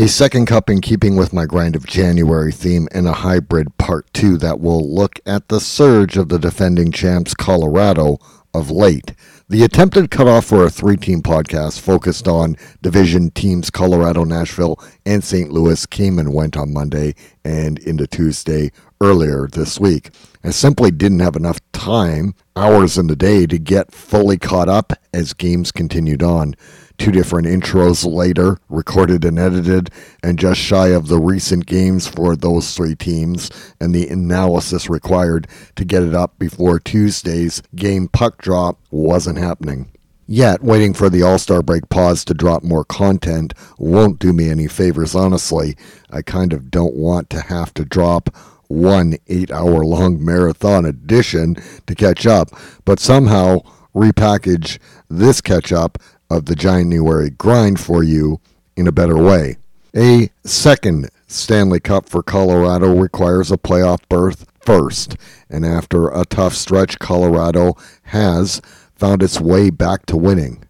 A second cup in keeping with my grind of January theme and a hybrid part two that will look at the surge of the defending champs Colorado of late. The attempted cutoff for a three team podcast focused on division teams Colorado, Nashville, and St. Louis came and went on Monday and into Tuesday earlier this week. I simply didn't have enough time, hours in the day, to get fully caught up as games continued on two different intros later, recorded and edited, and just shy of the recent games for those three teams and the analysis required to get it up before Tuesday's game puck drop wasn't happening. Yet, waiting for the All Star break pause to drop more content won't do me any favors, honestly. I kind of don't want to have to drop one eight hour long marathon edition to catch up, but somehow repackage this catch up of the January grind for you in a better way. A second Stanley Cup for Colorado requires a playoff berth first, and after a tough stretch, Colorado has found its way back to winning.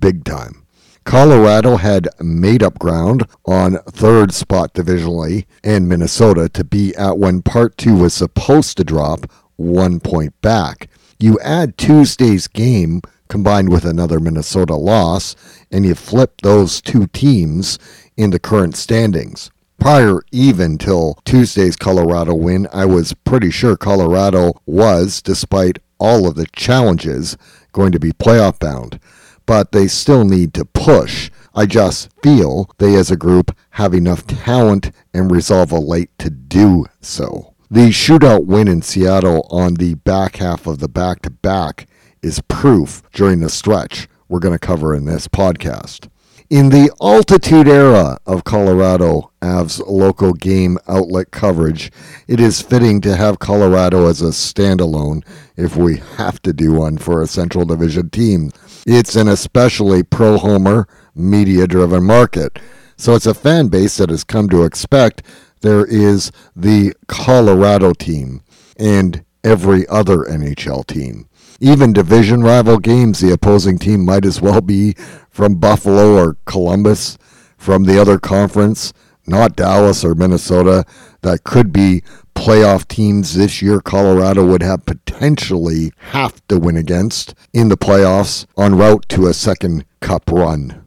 Big time. Colorado had made up ground on third spot divisionally and Minnesota to be at when part two was supposed to drop one point back. You add Tuesday's game combined with another Minnesota loss, and you flip those two teams in the current standings. Prior even till Tuesday's Colorado win, I was pretty sure Colorado was, despite all of the challenges, going to be playoff bound. But they still need to push. I just feel they as a group have enough talent and resolve late to do so. The shootout win in Seattle on the back half of the back to back is proof during the stretch we're going to cover in this podcast. In the altitude era of Colorado Avs local game outlet coverage, it is fitting to have Colorado as a standalone if we have to do one for a Central Division team. It's an especially pro homer, media driven market, so it's a fan base that has come to expect there is the Colorado team and every other NHL team. Even division rival games, the opposing team might as well be from Buffalo or Columbus, from the other conference, not Dallas or Minnesota, that could be playoff teams this year Colorado would have potentially have to win against in the playoffs en route to a second cup run.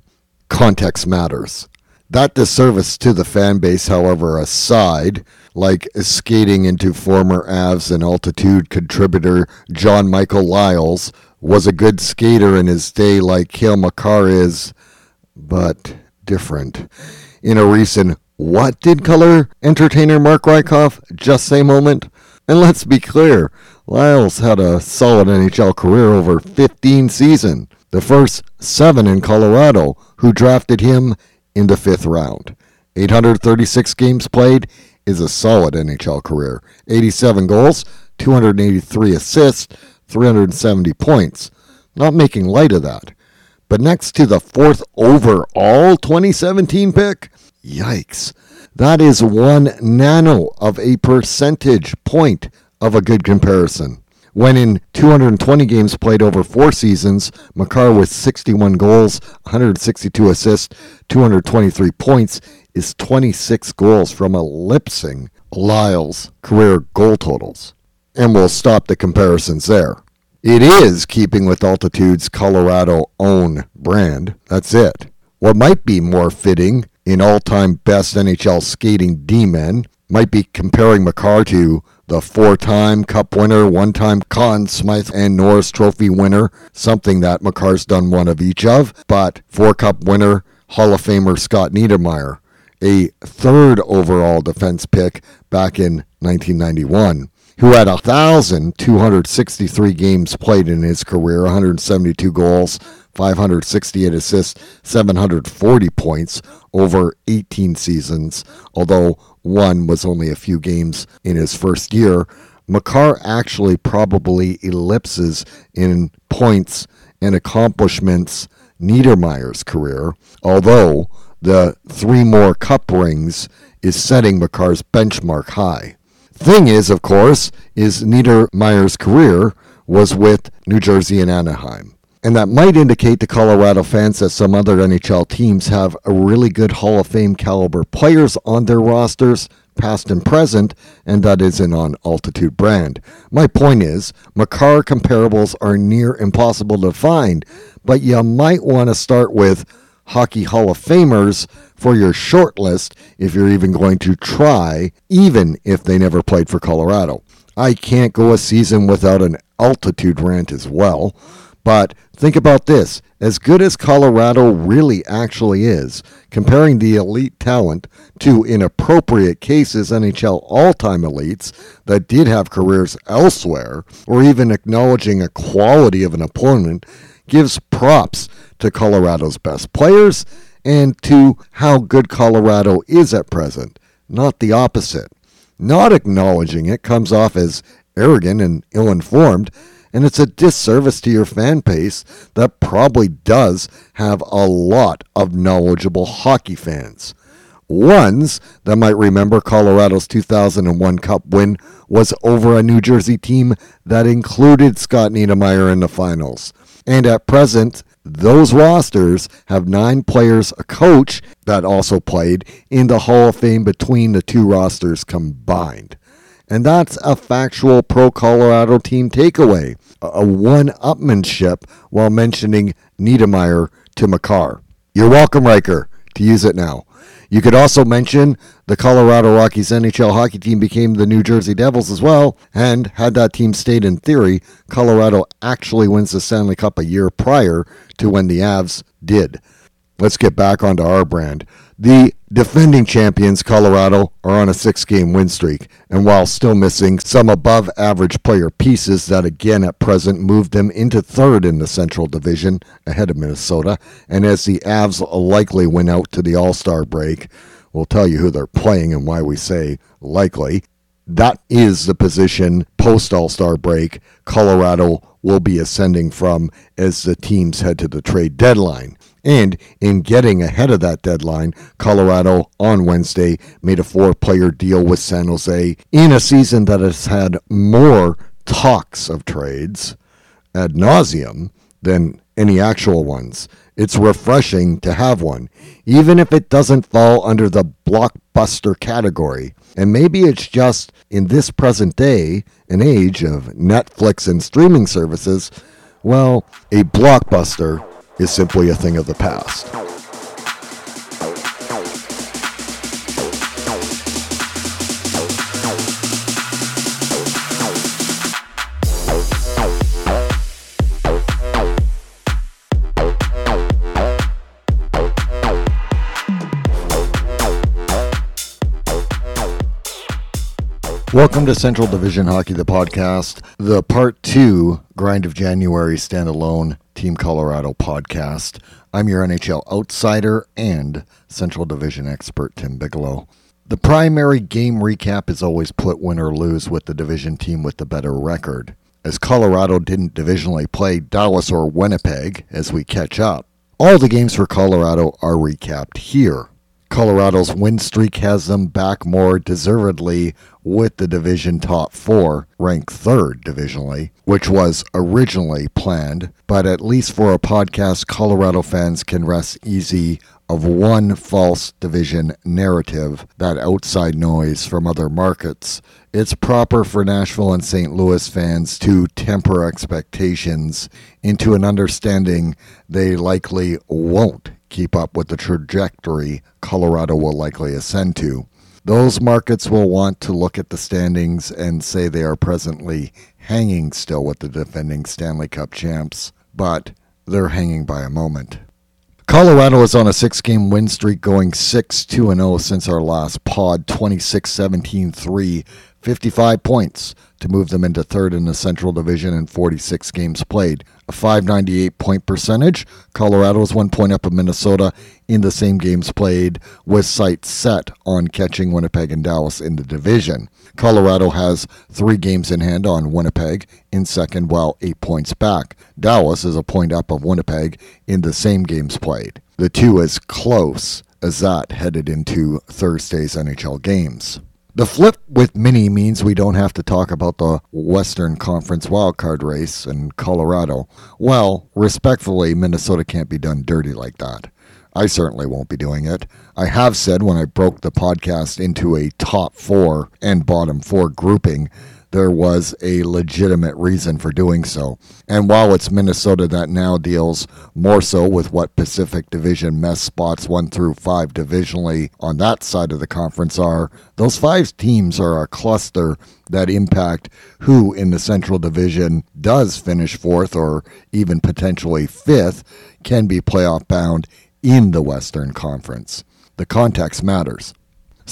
Context matters. That disservice to the fan base, however, aside, like skating into former Avs and altitude contributor John Michael Liles was a good skater in his day like Cale Makar is, but different. In a recent What Did Color entertainer Mark Rycroft just say moment? And let's be clear, Liles had a solid NHL career over 15 seasons, the first seven in Colorado, who drafted him in the fifth round. 836 games played, is a solid NHL career 87 goals, 283 assists, 370 points. Not making light of that. But next to the fourth overall 2017 pick, yikes. That is one nano of a percentage point of a good comparison. When in 220 games played over four seasons, Makar with 61 goals, 162 assists, 223 points, is 26 goals from ellipsing Liles' career goal totals. And we'll stop the comparisons there. It is keeping with Altitude's Colorado own brand. That's it. What might be more fitting in all time best NHL skating D men might be comparing Makar to the four time Cup winner, one time Conn Smythe and Norris Trophy winner, something that Makar's done one of each of, but four Cup winner, Hall of Famer Scott Niedermayer a third overall defense pick back in 1991, who had 1,263 games played in his career, 172 goals, 568 assists, 740 points over 18 seasons, although one was only a few games in his first year. Makar actually probably ellipses in points and accomplishments Niedermayer's career, although the three more cup rings is setting Makar's benchmark high. Thing is, of course, is Niedermayer's career was with New Jersey and Anaheim. And that might indicate to Colorado fans that some other NHL teams have a really good Hall of Fame caliber players on their rosters, past and present, and that isn't on Altitude brand. My point is, Makar comparables are near impossible to find, but you might want to start with Hockey Hall of Famers for your short list if you're even going to try, even if they never played for Colorado. I can't go a season without an altitude rant as well. But think about this as good as Colorado really actually is, comparing the elite talent to, in appropriate cases, NHL all time elites that did have careers elsewhere, or even acknowledging a quality of an opponent, gives props to Colorado's best players and to how good Colorado is at present, not the opposite. Not acknowledging it comes off as arrogant and ill informed and it's a disservice to your fan base that probably does have a lot of knowledgeable hockey fans. Ones that might remember Colorado's 2001 Cup win was over a New Jersey team that included Scott Niedermayer in the finals. And at present, those rosters have nine players, a coach that also played in the Hall of Fame between the two rosters combined. And that's a factual pro Colorado team takeaway, a one upmanship while mentioning Niedermayer to Makar. You're welcome, Riker, to use it now. You could also mention the Colorado Rockies NHL hockey team became the New Jersey Devils as well, and had that team stayed in theory, Colorado actually wins the Stanley Cup a year prior to when the Avs did. Let's get back onto our brand. The defending champions, Colorado, are on a six game win streak, and while still missing some above average player pieces that again at present moved them into third in the Central Division ahead of Minnesota, and as the Avs likely win out to the All Star break, we'll tell you who they're playing and why we say likely. That is the position post All Star break Colorado will be ascending from as the teams head to the trade deadline. And in getting ahead of that deadline, Colorado on Wednesday made a four player deal with San Jose in a season that has had more talks of trades ad nauseum than any actual ones. It's refreshing to have one, even if it doesn't fall under the blockbuster category. And maybe it's just in this present day, an age of Netflix and streaming services, well, a blockbuster is simply a thing of the past. Welcome to Central Division Hockey, the podcast, the part two Grind of January standalone Team Colorado podcast. I'm your NHL outsider and Central Division expert, Tim Bigelow. The primary game recap is always put win or lose with the division team with the better record. As Colorado didn't divisionally play Dallas or Winnipeg as we catch up, all the games for Colorado are recapped here. Colorado's win streak has them back more deservedly with the division top four, ranked third divisionally, which was originally planned. But at least for a podcast, Colorado fans can rest easy of one false division narrative, that outside noise from other markets. It's proper for Nashville and St. Louis fans to temper expectations into an understanding they likely won't keep up with the trajectory Colorado will likely ascend to. Those markets will want to look at the standings and say they are presently hanging still with the defending Stanley Cup champs, but they're hanging by a moment. Colorado is on a six game win streak going 6 2 0 since our last pod 26 17 3, 55 points to move them into third in the Central Division in 46 games played. A 598 point percentage. Colorado is one point up of Minnesota in the same games played, with sights set on catching Winnipeg and Dallas in the division. Colorado has three games in hand on Winnipeg in second, while eight points back. Dallas is a point up of Winnipeg in the same games played. The two as close as that headed into Thursday's NHL games. The flip with mini means we don't have to talk about the Western Conference wildcard race in Colorado. Well, respectfully, Minnesota can't be done dirty like that. I certainly won't be doing it. I have said when I broke the podcast into a top four and bottom four grouping there was a legitimate reason for doing so. And while it's Minnesota that now deals more so with what Pacific Division mess spots one through five divisionally on that side of the conference are, those five teams are a cluster that impact who in the Central Division does finish fourth or even potentially fifth, can be playoff bound in the Western Conference. The context matters.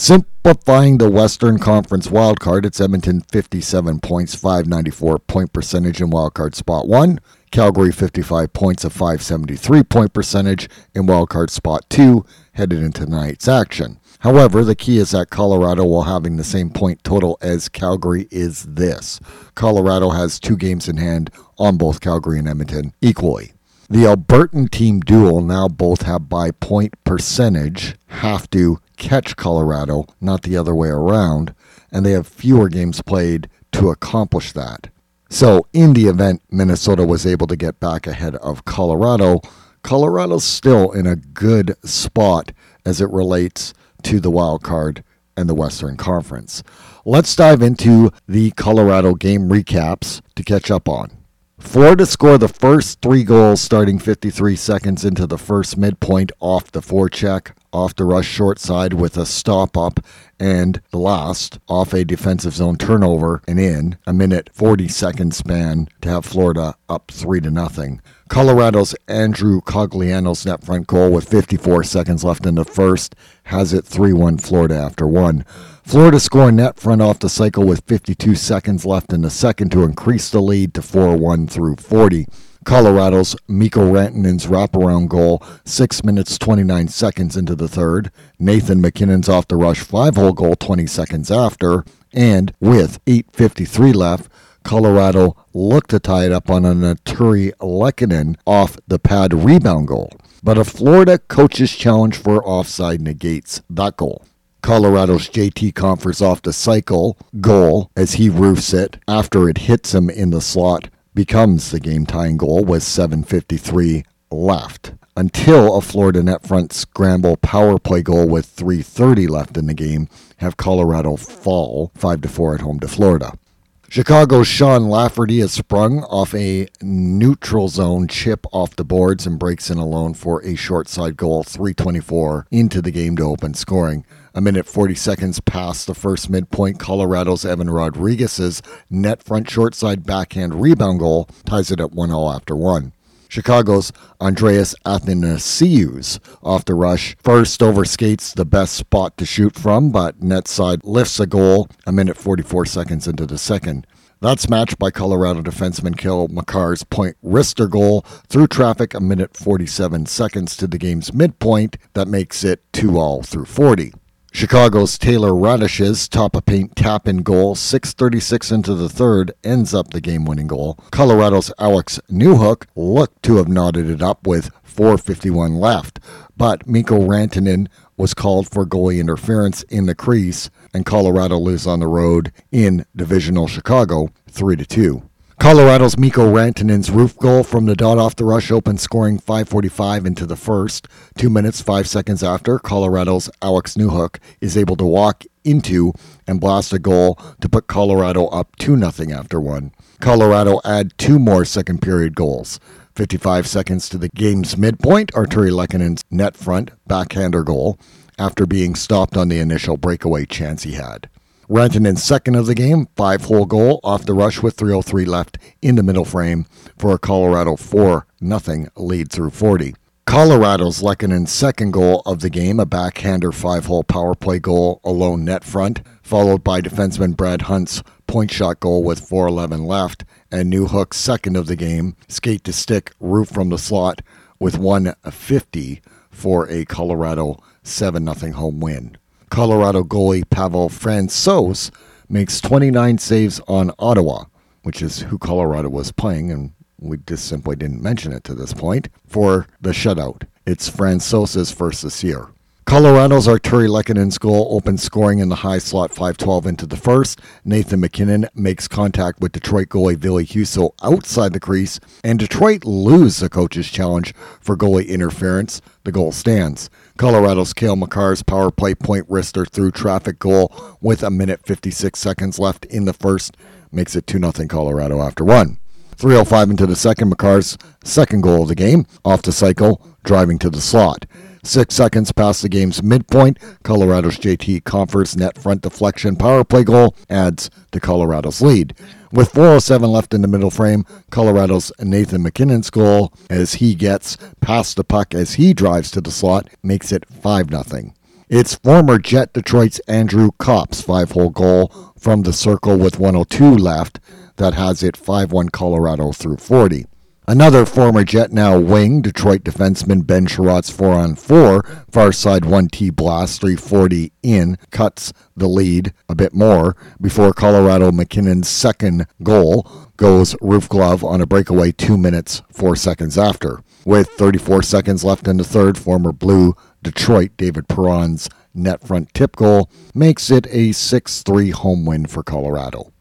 Simplifying the Western Conference wildcard, it's Edmonton 57 points, 594 point percentage in wildcard spot 1. Calgary 55 points, a 573 point percentage in wildcard spot 2, headed into tonight's action. However, the key is that Colorado, while having the same point total as Calgary, is this Colorado has two games in hand on both Calgary and Edmonton equally. The Albertan team duel now both have by point percentage have to catch Colorado, not the other way around, and they have fewer games played to accomplish that. So, in the event Minnesota was able to get back ahead of Colorado, Colorado's still in a good spot as it relates to the wild card and the Western Conference. Let's dive into the Colorado game recaps to catch up on. Florida scored the first three goals starting 53 seconds into the first midpoint off the forecheck, off the rush short side with a stop up, and the last off a defensive zone turnover and in a minute 40 second span to have Florida up 3 to nothing. Colorado's Andrew Cogliano's net front goal with 54 seconds left in the first has it 3 1 Florida after one. Florida scoring net front off the cycle with 52 seconds left in the second to increase the lead to 4 1 through 40. Colorado's Mikko Rantanen's wraparound goal, 6 minutes 29 seconds into the third. Nathan MacKinnon's off the rush 5 hole goal 20 seconds after. And with 8.53 left, Colorado looked to tie it up on an Artturi Lehkonen off the pad rebound goal. But a Florida coach's challenge for offside negates that goal. Colorado's JT Compher's off the cycle goal as he roofs it after it hits him in the slot becomes the game tying goal with 7.53 left until a Florida net front scramble power play goal with 3.30 left in the game have Colorado fall 5 to 4 at home to Florida. Chicago's Sam Lafferty has sprung off a neutral zone chip off the boards and breaks in alone for a short side goal, 324 into the game to open scoring. A minute 40 seconds past the first midpoint, Colorado's Evan Rodriguez's net front short side backhand rebound goal ties it at 1 0 after 1. Chicago's Andreas Athanasiou's off the rush. First over skates the best spot to shoot from, but net side lifts a goal a minute 44 seconds into the second. That's matched by Colorado defenseman Cale Makar's point wrister goal through traffic a minute 47 seconds to the game's midpoint that makes it 2 all through 40. Chicago's Taylor Raddysh's top of paint tap in goal, 6.36 into the third, ends up the game winning goal. Colorado's Alex Newhook looked to have knotted it up with 4.51 left, but Mikko Rantanen was called for goalie interference in the crease, and Colorado loses on the road in divisional Chicago 3 2. Colorado's Mikko Rantanen's roof goal from the dot off the rush open, scoring 5:45 into the first. Two minutes five seconds after, Colorado's Alex Newhook is able to walk into and blast a goal to put Colorado up two nothing after one. Colorado add two more second period goals. 55 seconds to the game's midpoint, Artturi Lehkonen's net front backhander goal after being stopped on the initial breakaway chance he had. Rantanen's second of the game, five hole goal off the rush with 303 left in the middle frame for a Colorado 4 0 lead through 40. Colorado's Lehkonen's second goal of the game, a backhander five hole power play goal alone net front, followed by defenseman Brad Hunt's point shot goal with 4.11 left, and Newhook's second of the game, skate to stick, roof from the slot with 150 for a Colorado 7 0 home win. Colorado goalie Pavel Francouz makes 29 saves on Ottawa, which is who Colorado was playing, and we just simply didn't mention it to this point, for the shutout. It's Francouz's first this year. Colorado's Artturi Lehkonen's goal opens scoring in the high slot 5-12 into the first. Nathan MacKinnon makes contact with Detroit goalie Ville Husso outside the crease, and Detroit lose the coach's challenge for goalie interference. The goal stands. Colorado's Cale Makar's power play point wrister through traffic goal with a minute 56 seconds left in the first makes it 2-0 Colorado after one. 3.05 into the second, Makar's second goal of the game, off the cycle, driving to the slot. Six seconds past the game's midpoint, Colorado's JT Compher's net front deflection power play goal adds to Colorado's lead. With 4.07 left in the middle frame, Colorado's Nathan MacKinnon's goal, as he gets past the puck as he drives to the slot, makes it 5 0. It's former Jet Detroit's Andrew Copp's five hole goal from the circle with 102 left that has it 5 1 Colorado through 40. Another former Jet now wing, Detroit defenseman Ben Chiarot's 4 on 4, far side 1T blast 340 in, cuts the lead a bit more before Colorado MacKinnon's second goal goes roof glove on a breakaway 2 minutes 4 seconds after. With 34 seconds left in the third, former Blue Detroit David Perron's net front tip goal makes it a 6 3 home win for Colorado.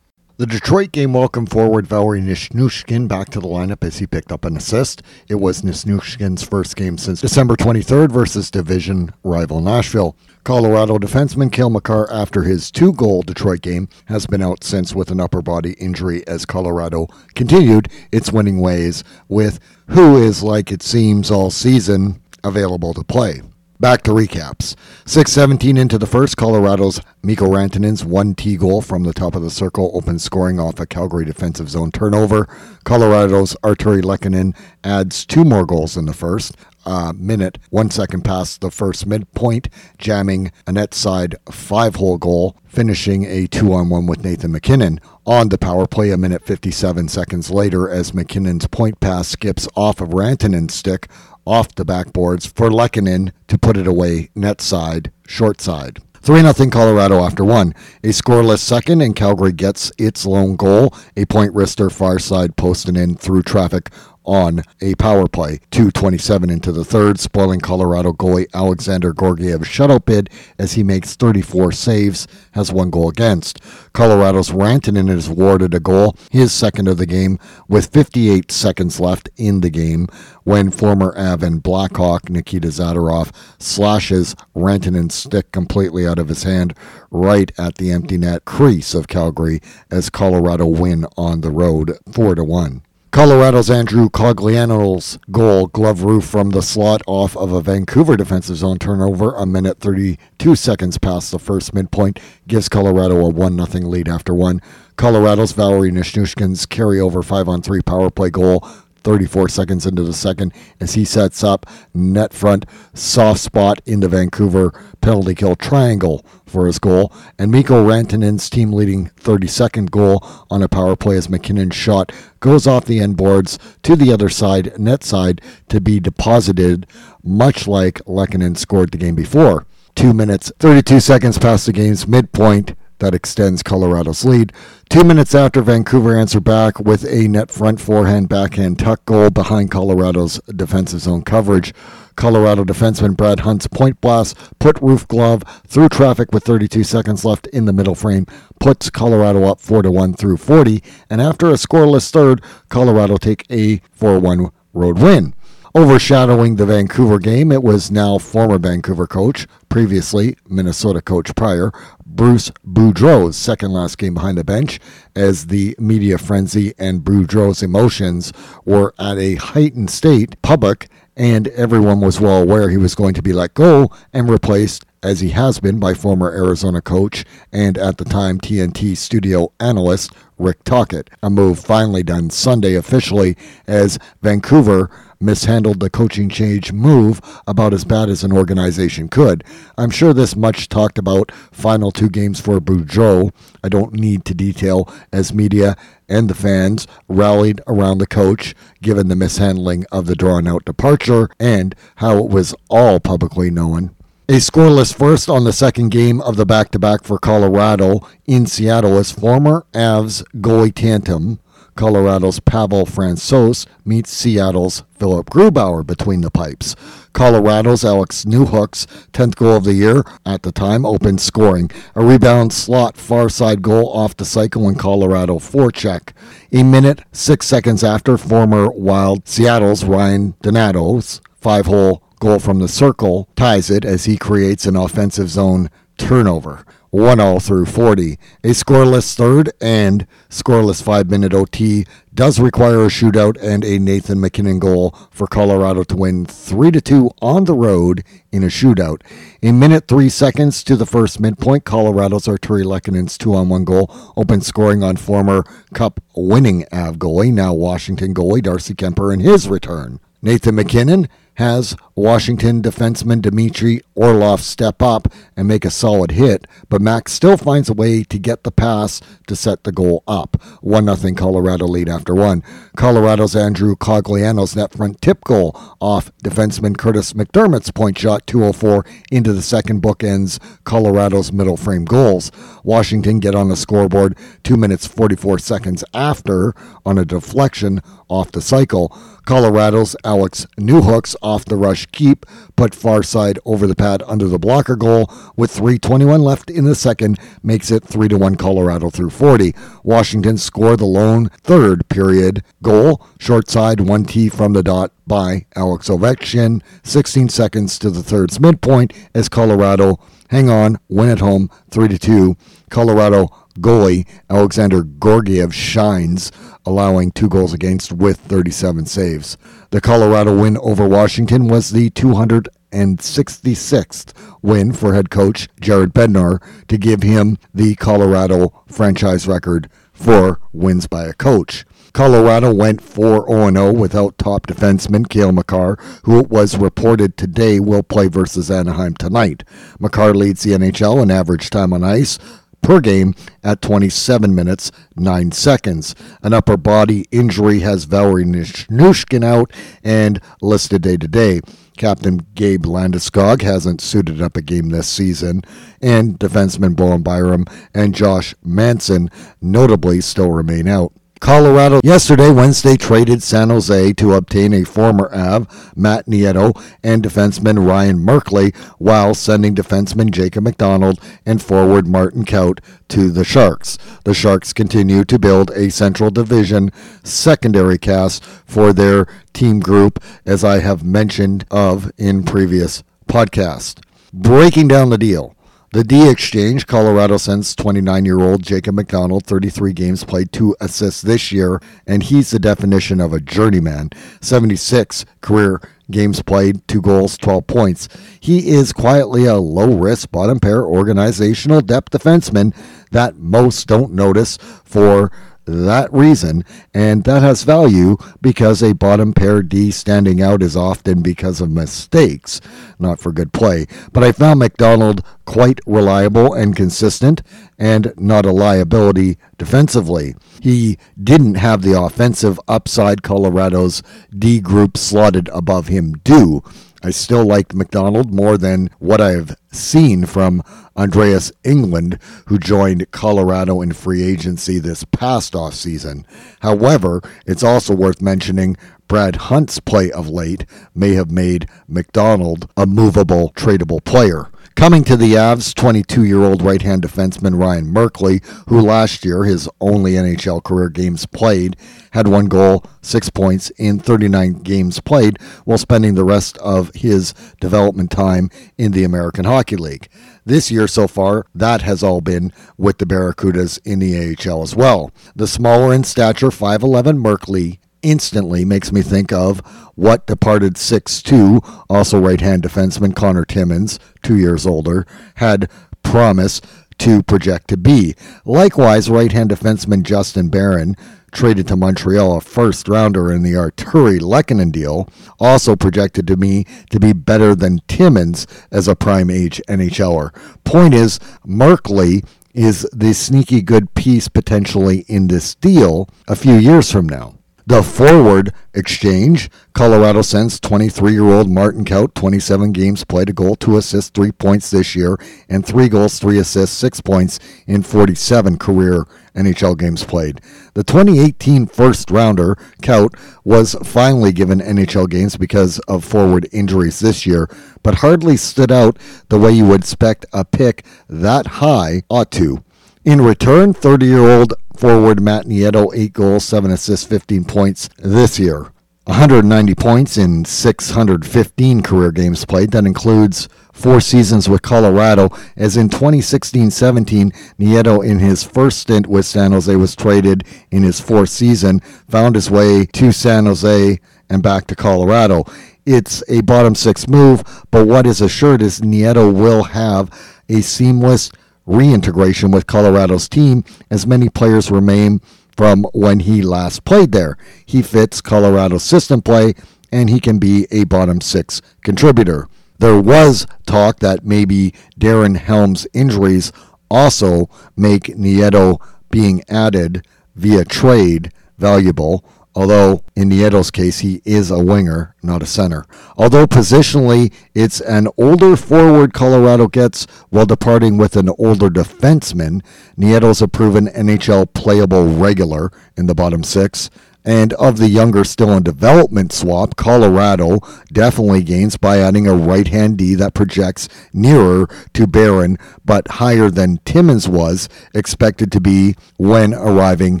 The Detroit game welcomed forward Valeri Nichushkin back to the lineup as he picked up an assist. It was Nichushkin's first game since December 23rd versus division rival Nashville. Colorado defenseman Cale Makar, after his two goal Detroit game, has been out since with an upper body injury as Colorado continued its winning ways with who is, like it seems all season, available to play. Back to recaps. 6-17 into the first, Colorado's Mikko Rantanen's 1T goal from the top of the circle opened scoring off a Calgary defensive zone turnover. Colorado's Artturi Lehkonen adds two more goals in the first. Uh, minute, one second past the first midpoint, jamming a net side five hole goal, finishing a two on one with Nathan MacKinnon. On the power play, a minute 57 seconds later, as MacKinnon's point pass skips off of Rantanen's stick off the backboards for Lehkonen to put it away net side, short side. 3 0 Colorado after one. A scoreless second, and Calgary gets its lone goal. A point wrister far side posting in through traffic on a power play. 2.27 into the third, spoiling Colorado goalie Alexander Georgiev's shutout bid as he makes 34 saves, has one goal against. Colorado's Rantanen is awarded a goal, his second of the game, with 58 seconds left in the game when former Avon Blackhawk Nikita Zadorov slashes Rantanen's stick completely out of his hand right at the empty net crease of Calgary as Colorado win on the road 4 to 1. Colorado's Andrew Cogliano's goal, glove roof from the slot off of a Vancouver defensive zone turnover, a minute 32 seconds past the first midpoint, gives Colorado a 1 0 lead after one. Colorado's Valeri Nichushkin's carryover 5 on 3 power play goal 34 seconds into the second as he sets up net front soft spot in the Vancouver penalty kill triangle for his goal. And Mikko Rantanen's team leading 32nd goal on a power play as MacKinnon's shot goes off the end boards to the other side, net side, to be deposited, much like Lehkonen scored the game before. Two minutes, 32 seconds past the game's midpoint that extends Colorado's lead. Two minutes after Vancouver answered back with a net front forehand backhand tuck goal behind Colorado's defensive zone coverage. Colorado defenseman Brad Hunt's point blast put roof glove through traffic with 32 seconds left in the middle frame, puts Colorado up 4 to 1 through 40, and after a scoreless third, Colorado take a 4 1 road win. Overshadowing the Vancouver game, it was now former Vancouver coach, previously Minnesota coach prior, Bruce Boudreau's second last game behind the bench, as the media frenzy and Boudreau's emotions were at a heightened state, public, and everyone was well aware he was going to be let go and replaced as he has been by former Arizona coach and at the time TNT studio analyst Rick Tocchet. A move finally done Sunday officially as Vancouver mishandled the coaching change move about as bad as an organization could. I'm sure this much talked about final two games for Boudreau. I don't need to detail as media and the fans rallied around the coach given the mishandling of the drawn out departure and how it was all publicly known. A scoreless first on the second game of the back to back for Colorado in Seattle as former Avs goalie Tantum Colorado's Pavel Francouz meets Seattle's Philip Grubauer between the pipes. Colorado's Alex Newhook's 10th goal of the year at the time opened scoring. A rebound slot far side goal off the cycle in Colorado forecheck. A minute, six seconds after former Wild Seattle's Ryan Donato's five hole goal from the circle ties it as he creates an offensive zone turnover. 1 all through 40. A scoreless third and scoreless five minute OT does require a shootout and a Nathan MacKinnon goal for Colorado to win 3 2 on the road in a shootout. A minute 3 seconds to the first midpoint, Colorado's Artturi Lehkonen's 2 on 1 goal opened scoring on former Cup winning Av goalie, now Washington goalie Darcy Kuemper in his return. Nathan MacKinnon has Washington defenseman Dmitry Orlov step up and make a solid hit, but Max still finds a way to get the pass to set the goal up. 1 0 Colorado lead after one. Colorado's Andrew Cogliano's net front tip goal off defenseman Kurtis MacDermid's point shot 204 into the second bookends Colorado's middle frame goals. Washington get on the scoreboard 2 minutes 44 seconds after on a deflection off the cycle. Colorado's Alex Newhook's off the rush keep put far side over the pad under the blocker goal with 321 left in the second makes it 3 to 1 Colorado through 40. Washington score the lone third period goal short side 1T from the dot by Alex Ovechkin 16 seconds to the third's midpoint as Colorado hang on win at home 3 to 2. Colorado goalie Alexander Georgiev shines allowing two goals against with 37 saves. The Colorado win over Washington was the 266th win for head coach Jared Bednar to give him the Colorado franchise record for wins by a coach. Colorado went 4 0 without top defenseman Cale Makar, who it was reported today will play versus Anaheim tonight. Makar leads the NHL in average time on ice, per game at 27 minutes 9 seconds. An upper body injury has Valeri Nichushkin out and listed day to day. Captain Gabe Landeskog hasn't suited up a game this season, and defensemen Bowen Byram and Josh Manson notably still remain out. Colorado yesterday, Wednesday, traded San Jose to obtain a former Av, Matt Nieto, and defenseman Ryan Merkley, while sending defenseman Jacob McDonald and forward Martin Kaut to the Sharks. The Sharks continue to build a Central Division secondary cast for their team group, as I have mentioned of in previous podcast. Breaking down the deal. The D Exchange, Colorado sends 29 year old Jacob McDonald, 33 games played, two assists this year, and he's the definition of a journeyman. 76 career games played, two goals, 12 points. He is quietly a low risk, bottom pair organizational depth defenseman that most don't notice for that reason, and that has value because a bottom pair D standing out is often because of mistakes, not for good play. But I found McDonald quite reliable and consistent and not a liability defensively. He didn't have the offensive upside Colorado's D group slotted above him do. I still liked McDonald more than what I've seen from Andreas Englund, who joined Colorado in free agency this past offseason. However, it's also worth mentioning Brad Hunt's play of late may have made McDonald a movable, tradable player. Coming to the Avs, 22 year old right hand defenseman Ryan Merkley, who last year, his only NHL career games played, had one goal, six points in 39 games played, while spending the rest of his development time in the American Hockey League. This year so far, that has all been with the Barracudas in the AHL as well. The smaller in stature 5'11 Merkley instantly makes me think of what departed 6'2, also right hand defenseman Connor Timmins, two years older, had promised to project to be. Likewise, right hand defenseman Justin Barron, traded to Montreal, a first rounder in the Artturi Lehkonen deal, also projected to me to be better than Timmins as a prime age NHLer. Point is, Merkley is the sneaky good piece potentially in this deal a few years from now. The forward exchange Colorado sends 23 year old Martin Kaut, 27 games played, a goal, two assists, three points this year, and three goals, three assists, six points in 47 career NHL games played. The 2018 first rounder, Kaut, was finally given NHL games because of forward injuries this year, but hardly stood out the way you would expect a pick that high ought to. In return, 30 year old forward Matt Nieto, 8 goals, 7 assists, 15 points this year. 190 points in 615 career games played. That includes four seasons with Colorado, as in 2016 17, Nieto, in his first stint with San Jose, was traded in his fourth season, found his way to San Jose and back to Colorado. It's a bottom six move, but what is assured is Nieto will have a seamless reintegration with Colorado's team as many players remain from when he last played there. He fits Colorado's system play and he can be a bottom six contributor. There was talk that maybe Darren Helm's injuries also make Nieto being added via trade valuable, although in Nieto's case, he is a winger, not a center. Although positionally, it's an older forward Colorado gets while departing with an older defenseman. Nieto's a proven NHL playable regular in the bottom six. And of the younger, still in development swap, Colorado definitely gains by adding a right hand D that projects nearer to Barron, but higher than Timmins was expected to be when arriving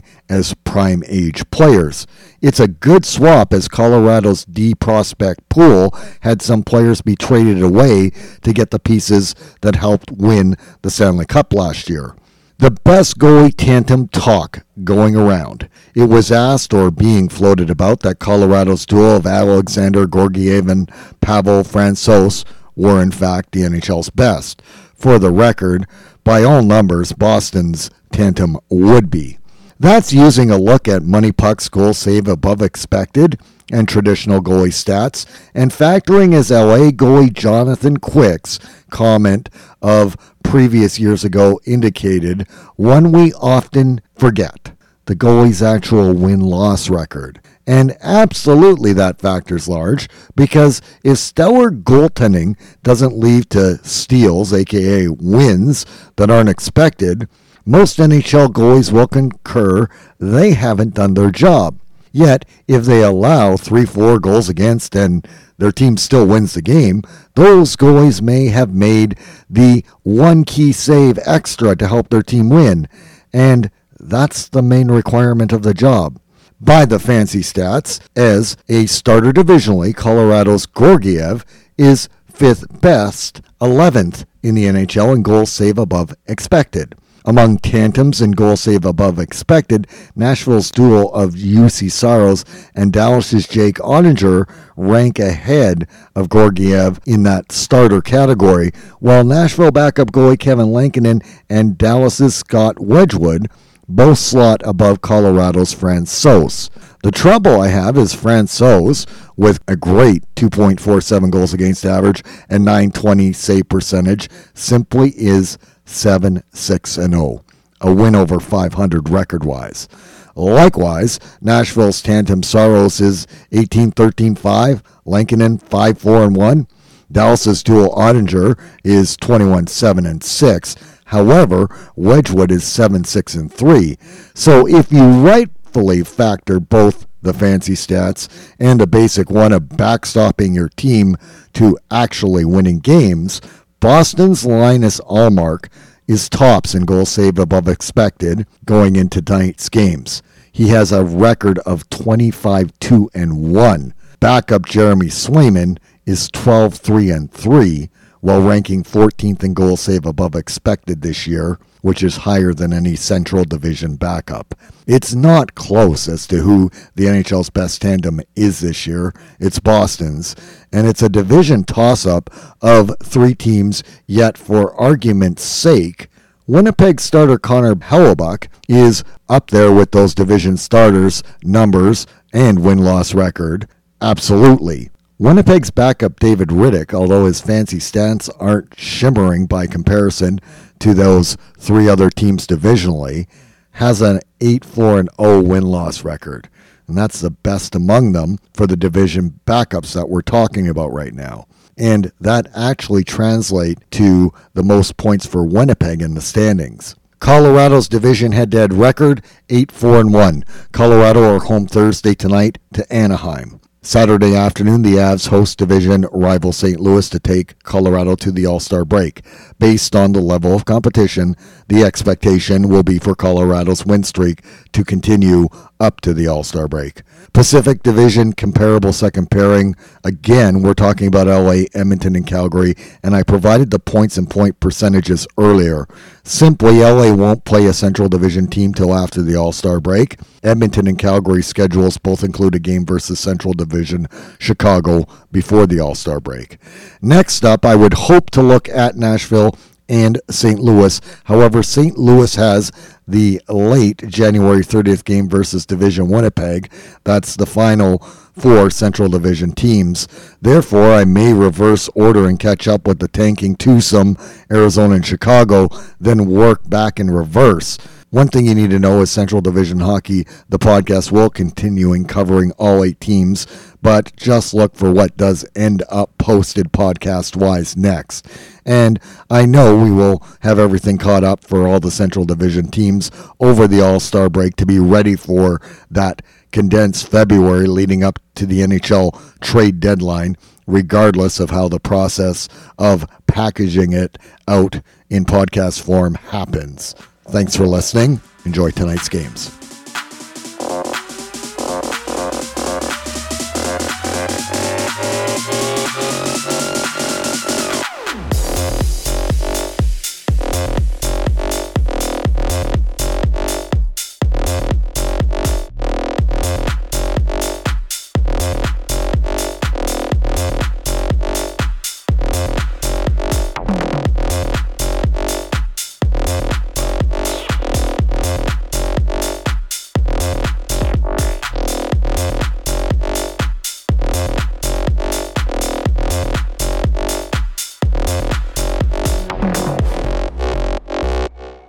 as prime age players. It's a good swap as Colorado's D prospect pool had some players be traded away to get the pieces that helped win the Stanley Cup last year the best goalie tandem talk going around. It was asked or being floated about that Colorado's duo of Alexander Georgiev and Pavel Francouz were in fact the NHL's best. For the record, by all numbers, Boston's tandem would be. That's using a look at MoneyPuck's goal save above expected and traditional goalie stats, and factoring as LA goalie Jonathan Quick's comment of previous years ago indicated, one we often forget the goalie's actual win loss record. And absolutely that factor's large because if stellar goaltending doesn't lead to steals, aka wins, that aren't expected, most NHL goalies will concur they haven't done their job. Yet, if they allow three, four goals against and their team still wins the game, those goalies may have made the one key save extra to help their team win. And that's the main requirement of the job. By the fancy stats, as a starter divisionally, Colorado's Georgiev is fifth best, 11th in the NHL in goals save above expected. Among tandems and goal save above expected, Nashville's duo of Juuse Saros and Dallas's Jake Oettinger rank ahead of Georgiev in that starter category, while Nashville backup goalie Kevin Lankinen and Dallas's Scott Wedgewood both slot above Colorado's Francouz. The trouble I have is Francouz, with a great 2.47 goals against average and 920 save percentage, simply is 7 6 and 0, a win over 500 record wise. Likewise, Nashville's tandem Saros is 18 13 5, Lankinen 5 4 and 1. Dallas's dual Oettinger is 21 7 and 6. However, Wedgewood is 7 6 and 3. So if you rightfully factor both the fancy stats and the basic one of backstopping your team to actually winning games, Boston's Linus Ullmark is tops in goals saved above expected going into tonight's games. He has a record of 25 2 and 1. Backup Jeremy Swayman is 12 3 and 3 while ranking 14th in goal save above expected this year, which is higher than any Central Division backup. It's not close as to who the NHL's best tandem is this year. It's Boston's, and it's a division toss up of three teams, yet for argument's sake, Winnipeg starter Connor Hellebuyck is up there with those division starters' numbers and win loss record. Absolutely. Winnipeg's backup David Rittich, although his fancy stats aren't shimmering by comparison to those three other teams divisionally, has an 8 4 0 win loss record. and that's the best among them for the division backups that we're talking about right now. And that actually translates to the most points for Winnipeg in the standings. Colorado's division head-to-head record 8-4 and 1. Colorado are home Thursday tonight to Anaheim. Saturday afternoon, the Avs host division rival St. Louis to take Colorado to the All Star break. Based on the level of competition, the expectation will be for Colorado's win streak to continue up to the All Star break. Pacific Division comparable second pairing. Again, we're talking about LA, Edmonton, and Calgary, and I provided the points and point percentages earlier. Simply, LA won't play a Central Division team till after the All Star break. Edmonton and Calgary schedules both include a game versus Central Division Chicago before the All Star break. Next up, I would hope to look at Nashville and St. Louis. However, St. Louis has the late January 30th game versus Division Winnipeg. That's the final four Central Division teams. Therefore, I may reverse order and catch up with the tanking twosome, Arizona and Chicago, then work back in reverse. One thing you need to know is Central Division Hockey, the podcast will continuing covering all eight teams, but just look for what does end up posted podcast wise next. And I know we will have everything caught up for all the Central Division teams over the All Star break to be ready for that condensed February leading up to the NHL trade deadline, regardless of how the process of packaging it out in podcast form happens. Thanks for listening. Enjoy tonight's games.